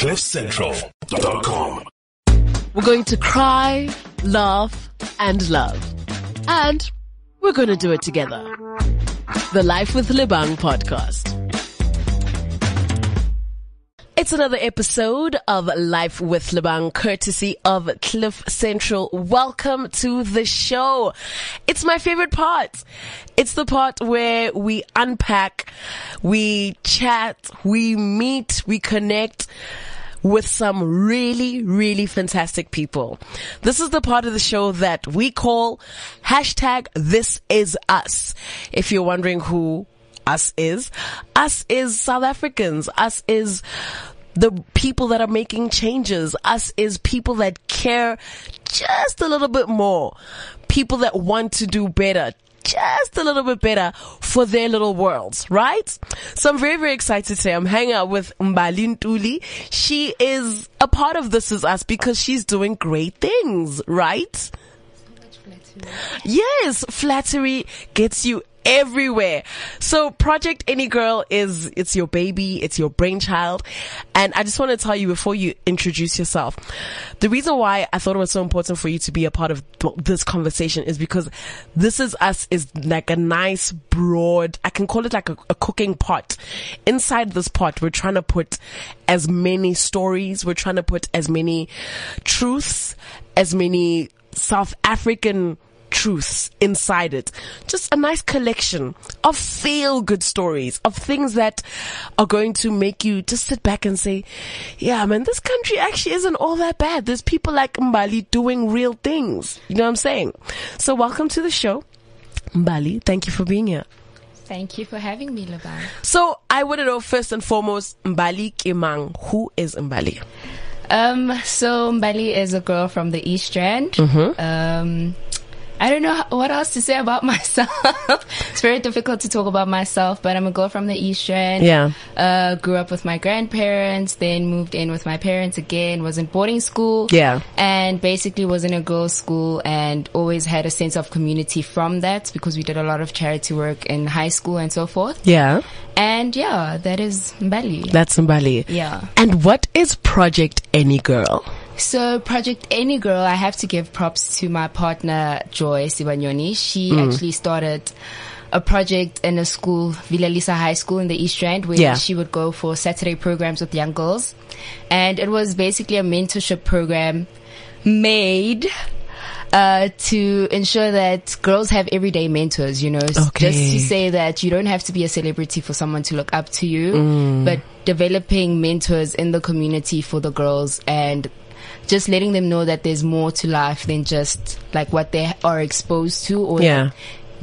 CliffCentral.com. We're going to cry, laugh, and love. And we're going to do it together. The Life with Lebang podcast. It's another episode of Life with Lebang, courtesy of Cliff Central. Welcome to the show. It's my favorite part. It's the part where we unpack, we chat, we meet, we connect with some really, really fantastic people. This is the part of the show that we call hashtag this is us. If you're wondering who us is, us is South Africans. Us is the people that are making changes. Us is people that care just a little bit more. People that want to do better just a little bit better for their little worlds, right? So I'm very, very excited today. I'm hanging out with Mbali Ntuli. She is a part of This Is Us because she's doing great things, right? Yes, flattery gets you everywhere. So Project Any Girl is, it's your baby, it's your brainchild. And I just want to tell you before you introduce yourself, the reason why I thought it was so important for you to be a part of th- this conversation is because this is us is like a nice broad, I can call it like a, a cooking pot. Inside this pot, we're trying to put as many stories, we're trying to put as many truths, as many South African truths inside it. Just a nice collection of feel good stories, of things that are going to make you just sit back and say, yeah, man, this country actually isn't all that bad. There's people like Mbali doing real things. You know what I'm saying? So welcome to the show. Mbali, thank you for being here. Thank you for having me, Lebang. So I want to know first and foremost, Mbali Kimang. Who is Mbali? Um, so Mbali is a girl from the East Rand. Um, I don't know what else to say about myself. it's very difficult to talk about myself, but I'm a girl from the East Rand. Yeah. Uh, grew up with my grandparents, then moved in with my parents again, was in boarding school. Yeah. And basically was in a girls' school and always had a sense of community from that because we did a lot of charity work in high school and so forth. Yeah. And yeah, that is Mbali. That's Mbali. Yeah. And what is Project Any Girl? So Project Any Girl, I have to give props to my partner Joy Sibanyoni. She actually started a project in a school, Villa Lisa High School in the East Rand, where Yeah. she would go for Saturday programs with young girls. And it was basically a mentorship program made uh, to ensure that girls have everyday mentors, you know, Okay. just to say that you don't have to be a celebrity for someone to look up to you, but developing mentors in the community for the girls and just letting them know that there's more to life than just like what they are exposed to or Yeah.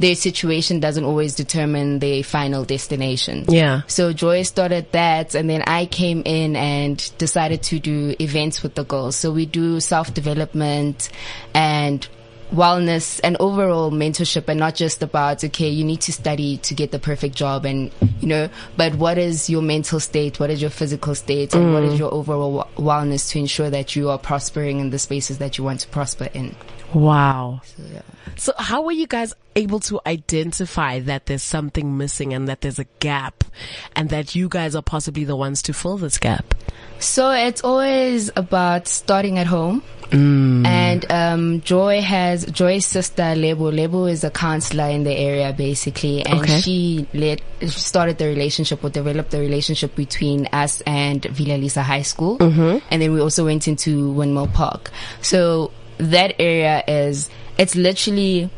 their situation doesn't always determine their final destination. Yeah. So Joy started that and then I came in and decided to do events with the girls. So we do self-development and wellness and overall mentorship and not just about, okay, you need to study to get the perfect job and, you know, but what is your mental state? What is your physical state? And what is mm. your overall w- wellness to ensure that you are prospering in the spaces that you want to prosper in? Wow. yeah. So how were you guys able to identify that there's something missing and that there's a gap and that you guys are possibly the ones to fill this gap? So it's always about starting at home. And um, Joy has Joy's sister Lebo. Lebo is a counselor in the area basically, and Okay. she led started the relationship or developed the relationship between us and Villa Lisa High School, mm-hmm. and then we also went into Windmill Park. So that area is it's literally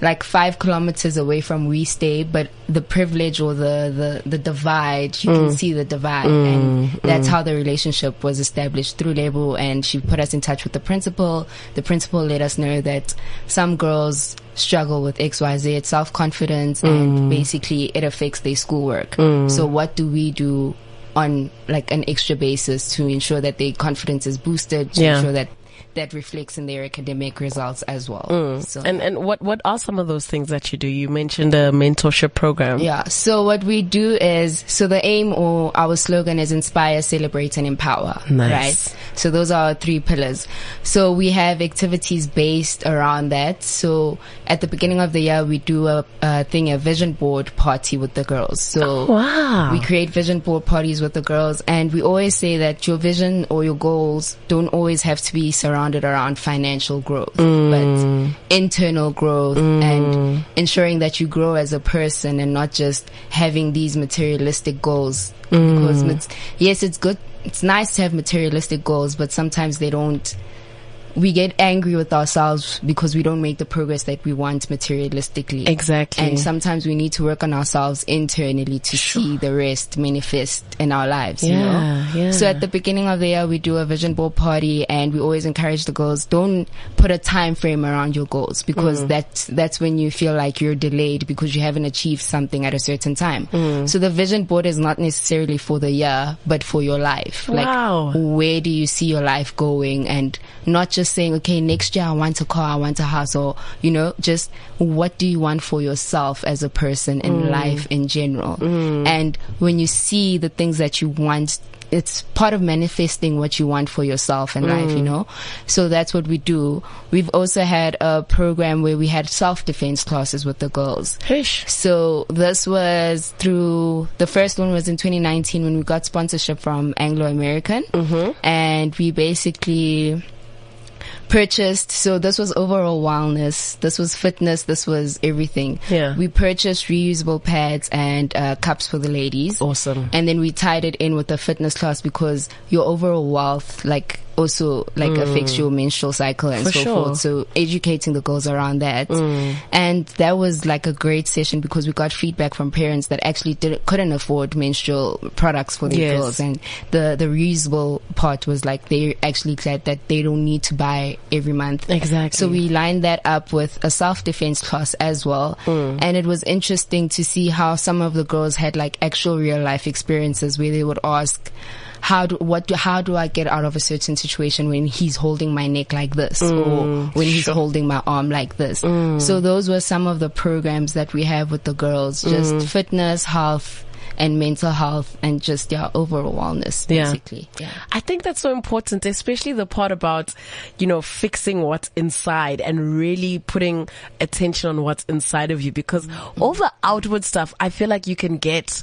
like five kilometers away from we stay, but the privilege or the, the, the divide, you can mm. see the divide. Mm, and mm. that's how the relationship was established through Lebo. And she put us in touch with the principal. The principal let us know that some girls struggle with XYZ, self confidence, and basically it affects their schoolwork. So what do we do on like an extra basis to ensure that their confidence is boosted, to Yeah. ensure that that reflects in their academic results as well. Mm. So And and what what are some of those things that you do? You mentioned a mentorship program. Yeah. So what we do is, so the aim or our slogan is inspire, celebrate and empower. Nice. Right. So those are our three pillars. So we have activities based around that. So at the beginning of the year, we do a, a thing, a vision board party with the girls. So oh, Wow. we create vision board parties with the girls and we always say that your vision or your goals don't always have to be surrounded around financial growth, mm. but internal growth mm. and ensuring that you grow as a person and not just having these materialistic goals. Mm. Because yes, it's good. It's nice to have materialistic goals, but sometimes they don't we get angry with ourselves because we don't make the progress that we want materialistically. Exactly. And sometimes we need to work on ourselves internally to see the rest manifest in our lives, you Yeah, know? yeah. So at the beginning of the year, we do a vision board party and we always encourage the girls, don't put a time frame around your goals Mm. because that's, that's when you feel like you're delayed because you haven't achieved something at a certain time. Mm. So the vision board is not necessarily for the year, but for your life. Wow. Like, where do you see your life going and not just saying, okay, next year I want a car, I want a house or, you know, just what do you want for yourself as a person in mm. life in general? Mm. And when you see the things that you want, it's part of manifesting what you want for yourself in life, you mm. know? So that's what we do. We've also had a program where we had self-defense classes with the girls. Hish. So this was through the first one was in 2019 when we got sponsorship from Anglo American, mm-hmm. and we basically purchased. So this was overall wellness. This was fitness. This was everything. Yeah. We purchased reusable pads and uh, cups for the ladies. Awesome. And then we tied it in with the fitness class because your overall wealth, like, also like mm. affects your menstrual cycle and For so sure. forth. So educating the girls around that. Mm. And that was like a great session because we got feedback from parents that actually didn't, couldn't afford menstrual products for their Yes. girls. And the, the reusable part was like they actually said that they don't need to buy every month. Exactly. So we lined that up with a self-defense class as well. Mm. And it was interesting to see how some of the girls had like actual real life experiences where they would ask, how do, what do, how do I get out of a certain situation when he's holding my neck like this? Or mm, when he's holding my arm like this? Mm. So those were some of the programs that we have with the girls, just mm. fitness, health, and mental health and just yeah, overall wellness basically. Yeah. I think that's so important, especially the part about, you know, fixing what's inside and really putting attention on what's inside of you because Mm. all the outward stuff I feel like you can get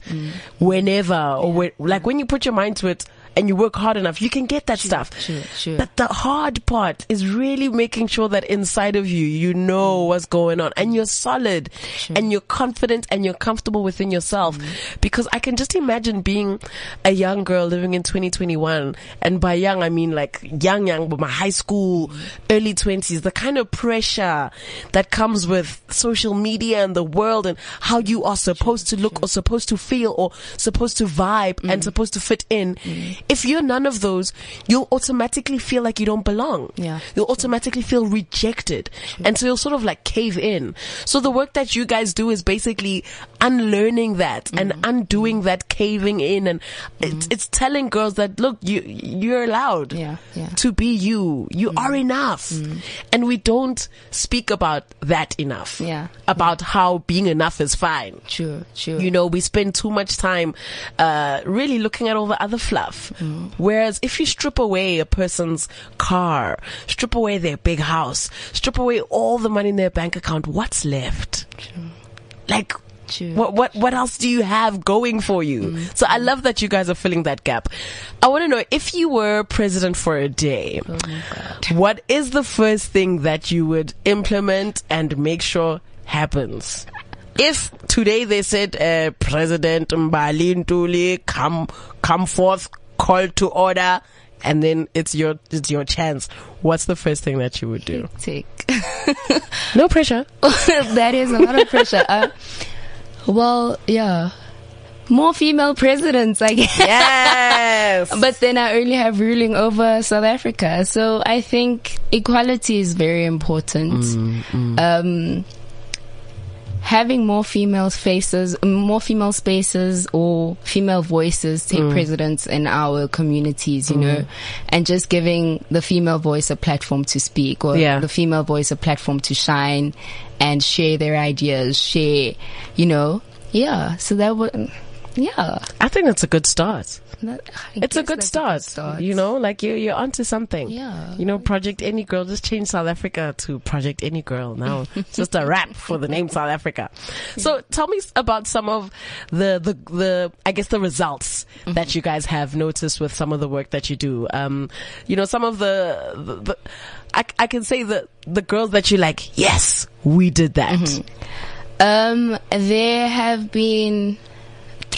whenever or when, like when you put your mind to it and you work hard enough, you can get that stuff. sure, sure. But the hard part is really making sure that inside of you, you know Mm. what's going on and you're solid and you're confident and you're comfortable within yourself. Mm. Because I can just imagine being a young girl living in 2021. And by young, I mean like young, young, but my high school, Mm. early 20s, the kind of pressure that comes with social media and the world and how you are supposed to look or supposed to feel or supposed to vibe Mm. and supposed to fit in. If you're none of those, you'll automatically feel like you don't belong. Yeah. You'll automatically feel rejected. And so you'll sort of like cave in. So the work that you guys do is basically unlearning that and mm-hmm. undoing that caving in and mm-hmm. it's, it's telling girls that look, you, you're allowed Yeah, yeah. to be you. You mm-hmm. are enough. And we don't speak about that enough. Yeah. About how being enough is fine. Sure, sure. You know, we spend too much time, uh, really looking at all the other fluff. Whereas if you strip away a person's car, strip away their big house, strip away all the money in their bank account, what's left? Like, True. what, what, what else do you have going for you? So I love that you guys are filling that gap. I want to know if you were president for a day, Oh what is the first thing that you would implement and make sure happens? If today they said, uh, President Mbali Ntuli, come, come forth, call to order, and then it's your, it's your chance. What's the first thing that you would do? Take. No pressure. that is a lot of pressure. Uh, well, yeah. More female presidents, I guess. Yes. But then I only have ruling over South Africa. So I think equality is very important. Um, having more female faces, more female spaces or female voices take Mm. precedence in our communities, you know, and just giving the female voice a platform to speak or Yeah. the female voice a platform to shine and share their ideas, share, you know, yeah. So that would, yeah. I think that's a good start. That- It's a good that's start, You know, like you're you're onto something. Yeah. You know, Project Any Girl just changed South Africa to Project Any Girl. Now just a rap for the name South Africa. So tell me about some of the the the I guess the results that you guys have noticed with some of the work that you do. Um, you know, some of the the, the I, I can say the the girls that you like. Yes, we did that. Um, there have been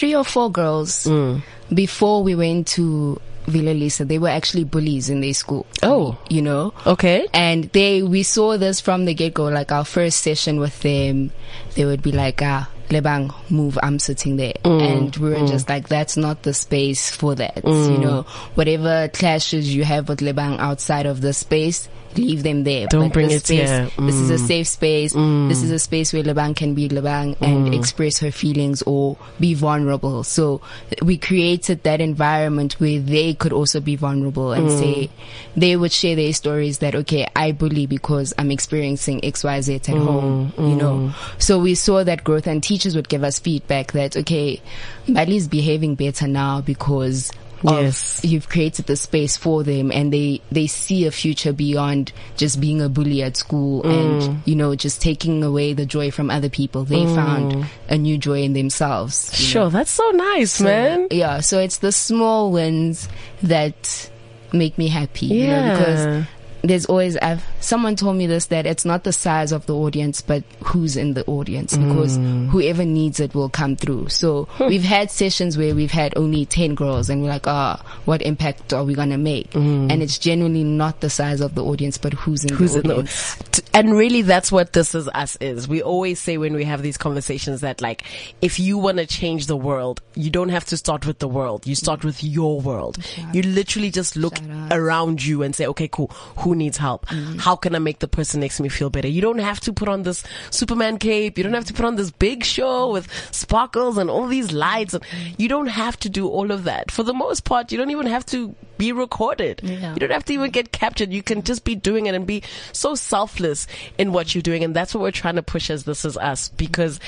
three or four girls Mm. before we went to Villa Lisa. They were actually bullies in their school. Oh. you know. Okay. And they, we saw this from the get go. Like our first session with them, they would be like, "Ah, Lebang, move. I'm sitting there," and we were just like, "That's not the space for that." You know, whatever clashes you have with Lebang outside of the space, leave them there. Don't But bring it space, here. This is a Mm. safe space. Mm. This is a space where Lebang can be Lebang and mm. express her feelings or be vulnerable. So we created that environment where they could also be vulnerable and mm. say they would share their stories that okay, I bully because I'm experiencing X Y Z at home. You know, so we saw that growth, and teachers would give us feedback that okay, Bali is behaving better now because. Yes. you've created the space for them and they they see a future beyond just being a bully at school Mm. and you know just taking away the joy from other people they Mm. found a new joy in themselves you know. Sure, that's so nice, man. yeah so it's the small wins that make me happy you know Yeah. because there's always I've someone told me this that it's not the size of the audience but who's in the audience because Mm. whoever needs it will come through. So we've had sessions where we've had only 10 girls and we're like, ah, what impact are we going to make? And it's genuinely not the size of the audience but who's in Mm. Who's the in the, audience. T- and really that's what this is us is. We always say when we have these conversations that like, if you want to change the world, you don't have to start with the world. You start with your world. You literally just look around you and say, okay, cool. Who needs help? Mm-hmm. How can I make the person next to me feel better? You don't have to put on this Superman cape. You don't have to put on this big show with sparkles and all these lights. And you don't have to do all of that. For the most part, you don't even have to be recorded. Yeah. You don't have to even get captured. You can just be doing it and be so selfless in what you're doing. And that's what we're trying to push as This Is Us because,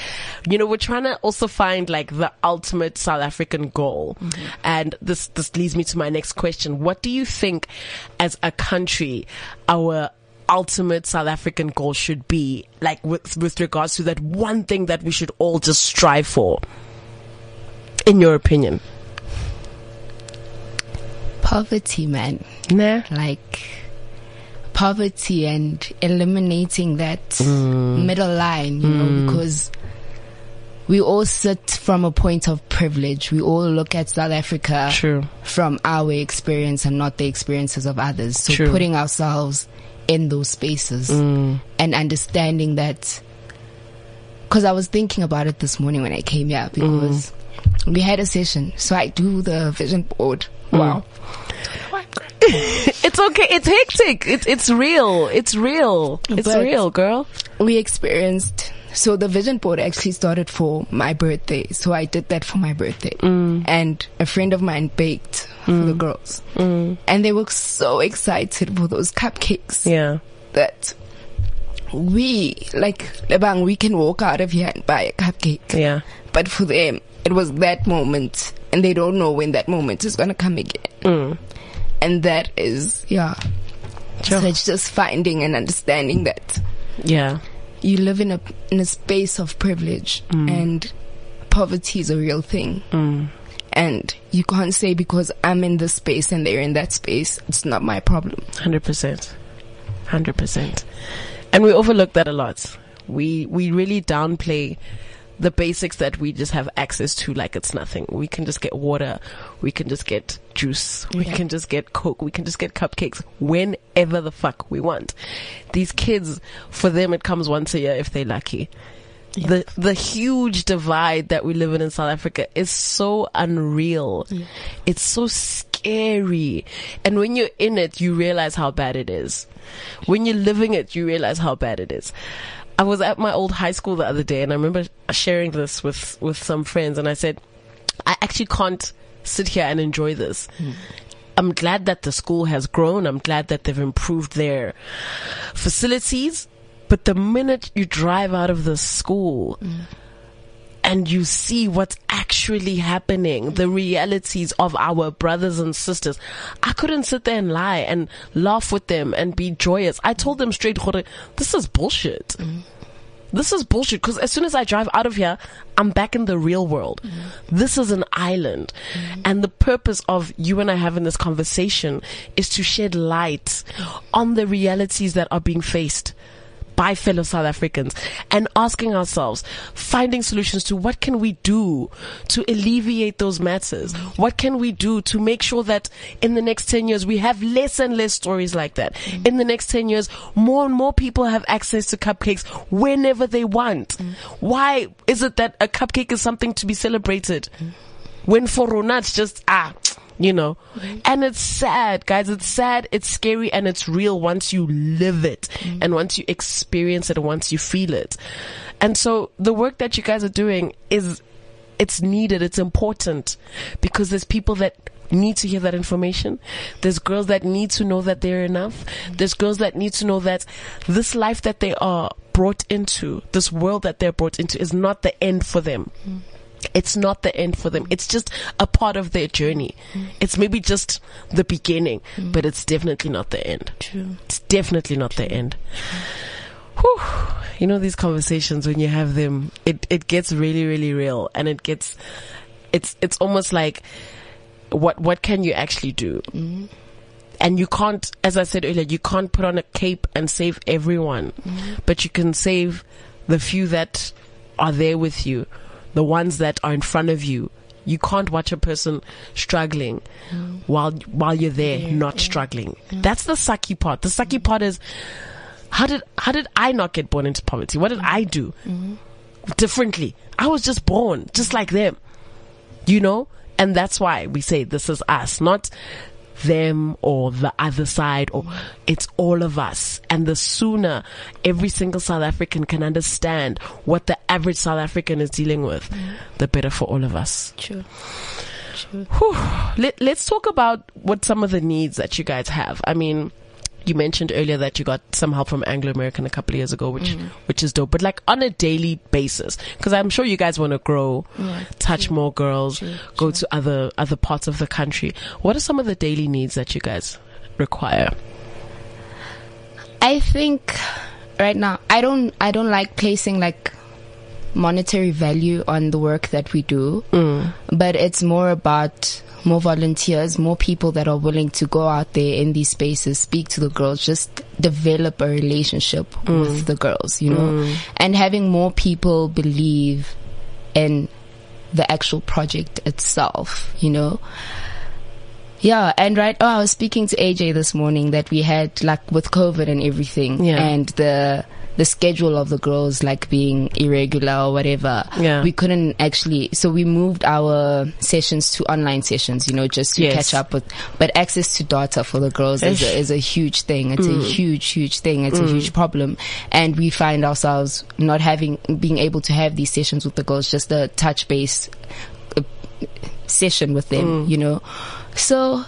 you know, we're trying to also find like the ultimate South African goal. Mm-hmm. And this, this leads me to my next question. What do you think as a country, our ultimate South African goal should be like with, with regards to that one thing that we should all just strive for? In your opinion? Poverty, man. Nah. Like poverty and eliminating that Mm. middle line, you know, because we all sit from a point of privilege. We all look at South Africa True. from our experience and not the experiences of others. So True. putting ourselves in those spaces Mm. and understanding that. Because I was thinking about it this morning when I came here because we had a session. So I do the vision board. Wow. It's okay. It's hectic. It's it's real. It's real. It's But- real, girl. we experienced so the vision board actually started for my birthday so i did that for my birthday mm. and a friend of mine baked for the mm. girls mm. and they were so excited for those cupcakes Yeah. that we like Lebang, we can walk out of here and buy a cupcake Yeah. but for them it was that moment and they don't know when that moment is gonna come again Mm. And that is yeah Sure. so it's just finding and understanding that Yeah. you live in a in a space of privilege mm. and poverty is a real thing mm. and you can't say because i'm in this space and they're in that space it's not my problem Hundred percent. Hundred percent. And we overlook that a lot. We we really downplay the basics that we just have access to like it's nothing. We can just get water, we can just get juice, we Yeah. can just get coke, we can just get cupcakes whenever the fuck we want. These kids, for them it comes once a year if they're lucky. The the huge divide that we live in in South Africa is so unreal. It's so scary. And when you're in it, you realize how bad it is. When you're living it, you realize how bad it is. I was at my old high school the other day and I remember sharing this with, with some friends and I said, I actually can't sit here and enjoy this. Hmm. I'm glad that the school has grown. I'm glad that they've improved their facilities. But the minute you drive out of the school hmm. And you see what's actually happening, the realities of our brothers and sisters, I couldn't sit there and lie and laugh with them and be joyous. I told them straight, "Gore, this is bullshit. This is bullshit because as soon as I drive out of here, I'm back in the real world. This is an island. And the purpose of you and I having this conversation is to shed light on the realities that are being faced by fellow South Africans and asking ourselves, finding solutions to what can we do to alleviate those matters? What can we do to make sure that in the next 10 years we have less and less stories like that? Mm. In the next 10 years, more and more people have access to cupcakes whenever they want. Mm. Why is it that a cupcake is something to be celebrated? Mm. When for Rona it's just, ah, you know, and it's sad, guys. It's sad, it's scary, and it's real once you live it mm. and once you experience it and once you feel it. And so the work that you guys are doing is, it's needed, it's important because there's people that need to hear that information. There's girls that need to know that they're enough. There's girls that need to know that this life that they are brought into, this world that they're brought into is not the end for them. Mm. It's not the end for them. It's just a part of their journey. Mm. It's maybe just the beginning, mm. but it's definitely not the end. True. It's definitely not the end. Whew. You know, these conversations, when you have them, it, it gets really, really real and it gets, it's, it's almost like, what, what can you actually do? Mm. And you can't, as I said earlier, you can't put on a cape and save everyone, but you can save the few that are there with you, the ones that are in front of you. You can't watch a person struggling mm. while while you're there not struggling. Mm. Mm. That's the sucky part. The sucky part is how did how did I not get born into poverty? What did I do mm-hmm. differently? I was just born just like them. You know? And that's why we say this is us, not them or the other side or it's all of us. And the sooner every single South African can understand what the average South African is dealing with, the better for all of us. True. True. Whew. Let, let's talk about what some of the needs that you guys have. I mean, you mentioned earlier that you got some help from Anglo American a couple of years ago, which which is dope. But like on a daily basis, because I'm sure you guys want to grow, Yeah, touch more girls, True, go to other other parts of the country. What are some of the daily needs that you guys require? I think right now I don't I don't like placing like monetary value on the work that we do, mm. but it's more about more volunteers, more people that are willing to go out there in these spaces, speak to the girls, just develop a relationship mm. with the girls, you know, mm. and having more people believe in the actual project itself, you know. Yeah, and right. Oh, I was speaking to AJ this morning that we had like with COVID and everything, Yeah. and the the schedule of the girls like being irregular or whatever. Yeah. we couldn't actually. So we moved our sessions to online sessions, you know, just to Yes. catch up with. But access to data for the girls is a, is a huge thing. It's a mm. huge, huge thing. It's a mm. huge problem, and we find ourselves not having being able to have these sessions with the girls, just a touch base uh, session with them, mm. you know. So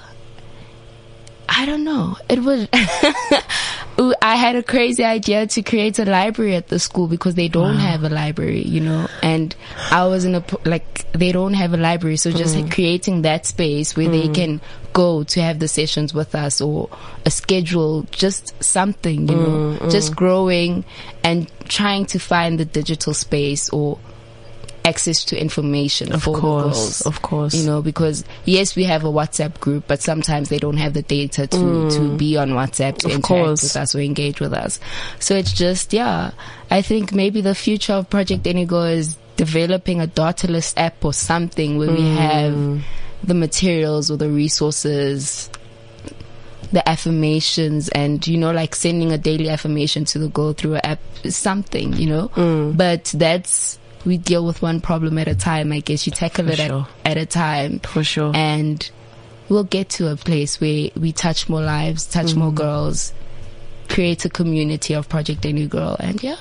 I don't know. It was Ooh, I had a crazy idea to create a library at the school because they don't have a library, you know. And I was in a, like they don't have a library, so just mm-hmm. creating that space where they mm. can go to have the sessions with us or a schedule, just something, you know, mm, just mm. growing and trying to find the digital space or access to information Of for the course, girls of course. you know because yes we have a whatsapp group but sometimes they don't have the data to to be on whatsapp to Mm. Of interact course. with us or engage with us so it's just yeah i think maybe the future of project Any Girl is developing a daughterless app or something where we Mm. have the materials or the resources the affirmations and you know like sending a daily affirmation to the girl through an app something you know Mm. but that's we deal with one problem at a time i guess you tackle For it sure. at, at a time For sure. and we'll get to a place where we touch more lives touch more Mm. girls create a community of project Any Girl and yeah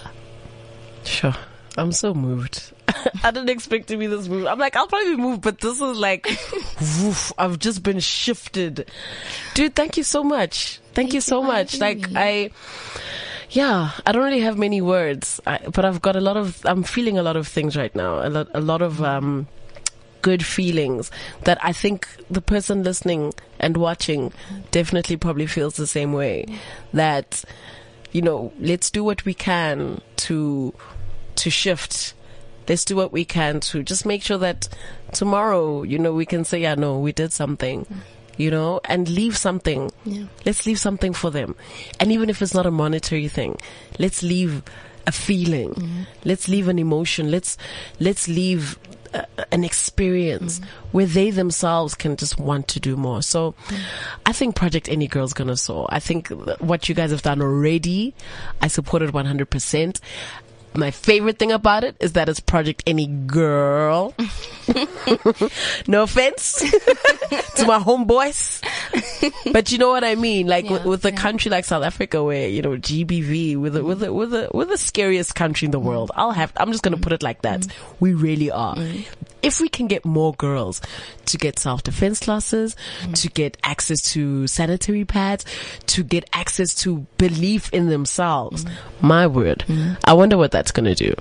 Sure. I'm so moved. I didn't expect to be this moved. I'm like, I'll probably be moved, but this is like, woof, I've just been shifted. Dude, thank you so much. Thank, thank you so you much. Like, me. I, yeah, I don't really have many words, I, but I've got a lot of, I'm feeling a lot of things right now. A lot, a lot of, um, good feelings that I think the person listening and watching definitely probably feels the same way. That, you know, let's do what we can to, to shift. Let's do what we can to just make sure that tomorrow, you know, we can say, yeah, no, we did something you know, and leave something. Yeah. Let's leave something for them. And even if it's not a monetary thing, let's leave a feeling. Mm-hmm. Let's leave an emotion. Let's, let's leave an experience mm. where they themselves can just want to do more. So mm. I think Project Any Girl's gonna soar. I think what you guys have done already, I support it 100%. My favorite thing about it is that it's Project Any Girl. no offense to my homeboys. but you know what I mean? Like yeah, with, with, a yeah. country like South Africa where, you know, GBV, with a, with a, with a, with the scariest country in the world. I'll have, I'm just going to put it like that. Mm. We really are. Mm if we can get more girls to get self-defense classes, mm. to get access to sanitary pads, to get access to belief in themselves, mm. my word, mm. I wonder what that's going to do.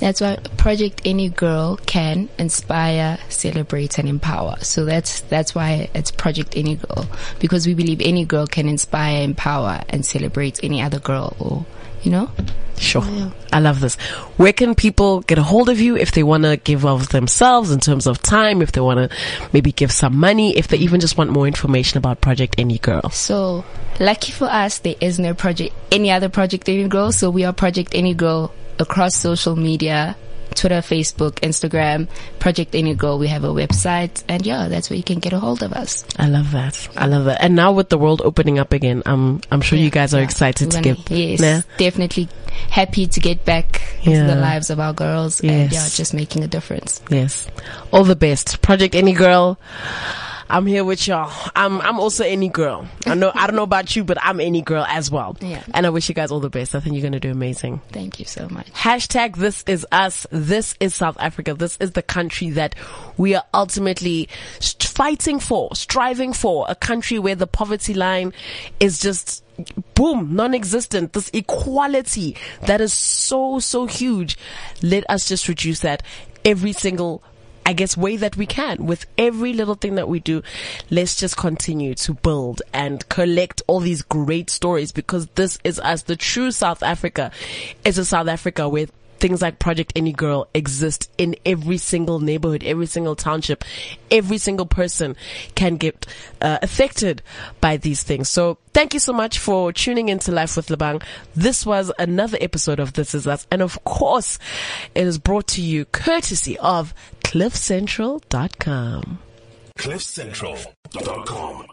That's why Project Any Girl can inspire, celebrate, and empower. So that's that's why it's Project Any Girl because we believe any girl can inspire, empower, and celebrate any other girl, or you know. Sure. Yeah. I love this. Where can people get a hold of you if they want to give of themselves in terms of time, if they want to maybe give some money, if they even just want more information about Project Any Girl? So, lucky for us, there is no project, any other Project Any Girl. So we are Project Any Girl across social media Twitter, Facebook, Instagram, Project Any Girl. We have a website, and yeah, that's where you can get a hold of us. I love that. I love that. And now with the world opening up again, I'm I'm sure yeah, you guys are yeah. excited to get. Yes, nah? definitely happy to get back into the lives of our girls, yes. and yeah, just making a difference. Yes, all the best, Project Any Girl. I'm here with y'all. I'm I'm also any girl. I know I don't know about you, but I'm any girl as well. Yeah. And I wish you guys all the best. I think you're gonna do amazing. Thank you so much. Hashtag this is us. This is South Africa. This is the country that we are ultimately fighting for, striving for. A country where the poverty line is just boom, non-existent. This equality that is so, so huge. Let us just reduce that every single I guess, way that we can with every little thing that we do. Let's just continue to build and collect all these great stories because this is us. The true South Africa is a South Africa with things like Project Any Girl exist in every single neighborhood, every single township. Every single person can get uh, affected by these things. So thank you so much for tuning into Life with Lebang. This was another episode of This Is Us. And of course, it is brought to you courtesy of cliffcentral.com. cliffcentral.com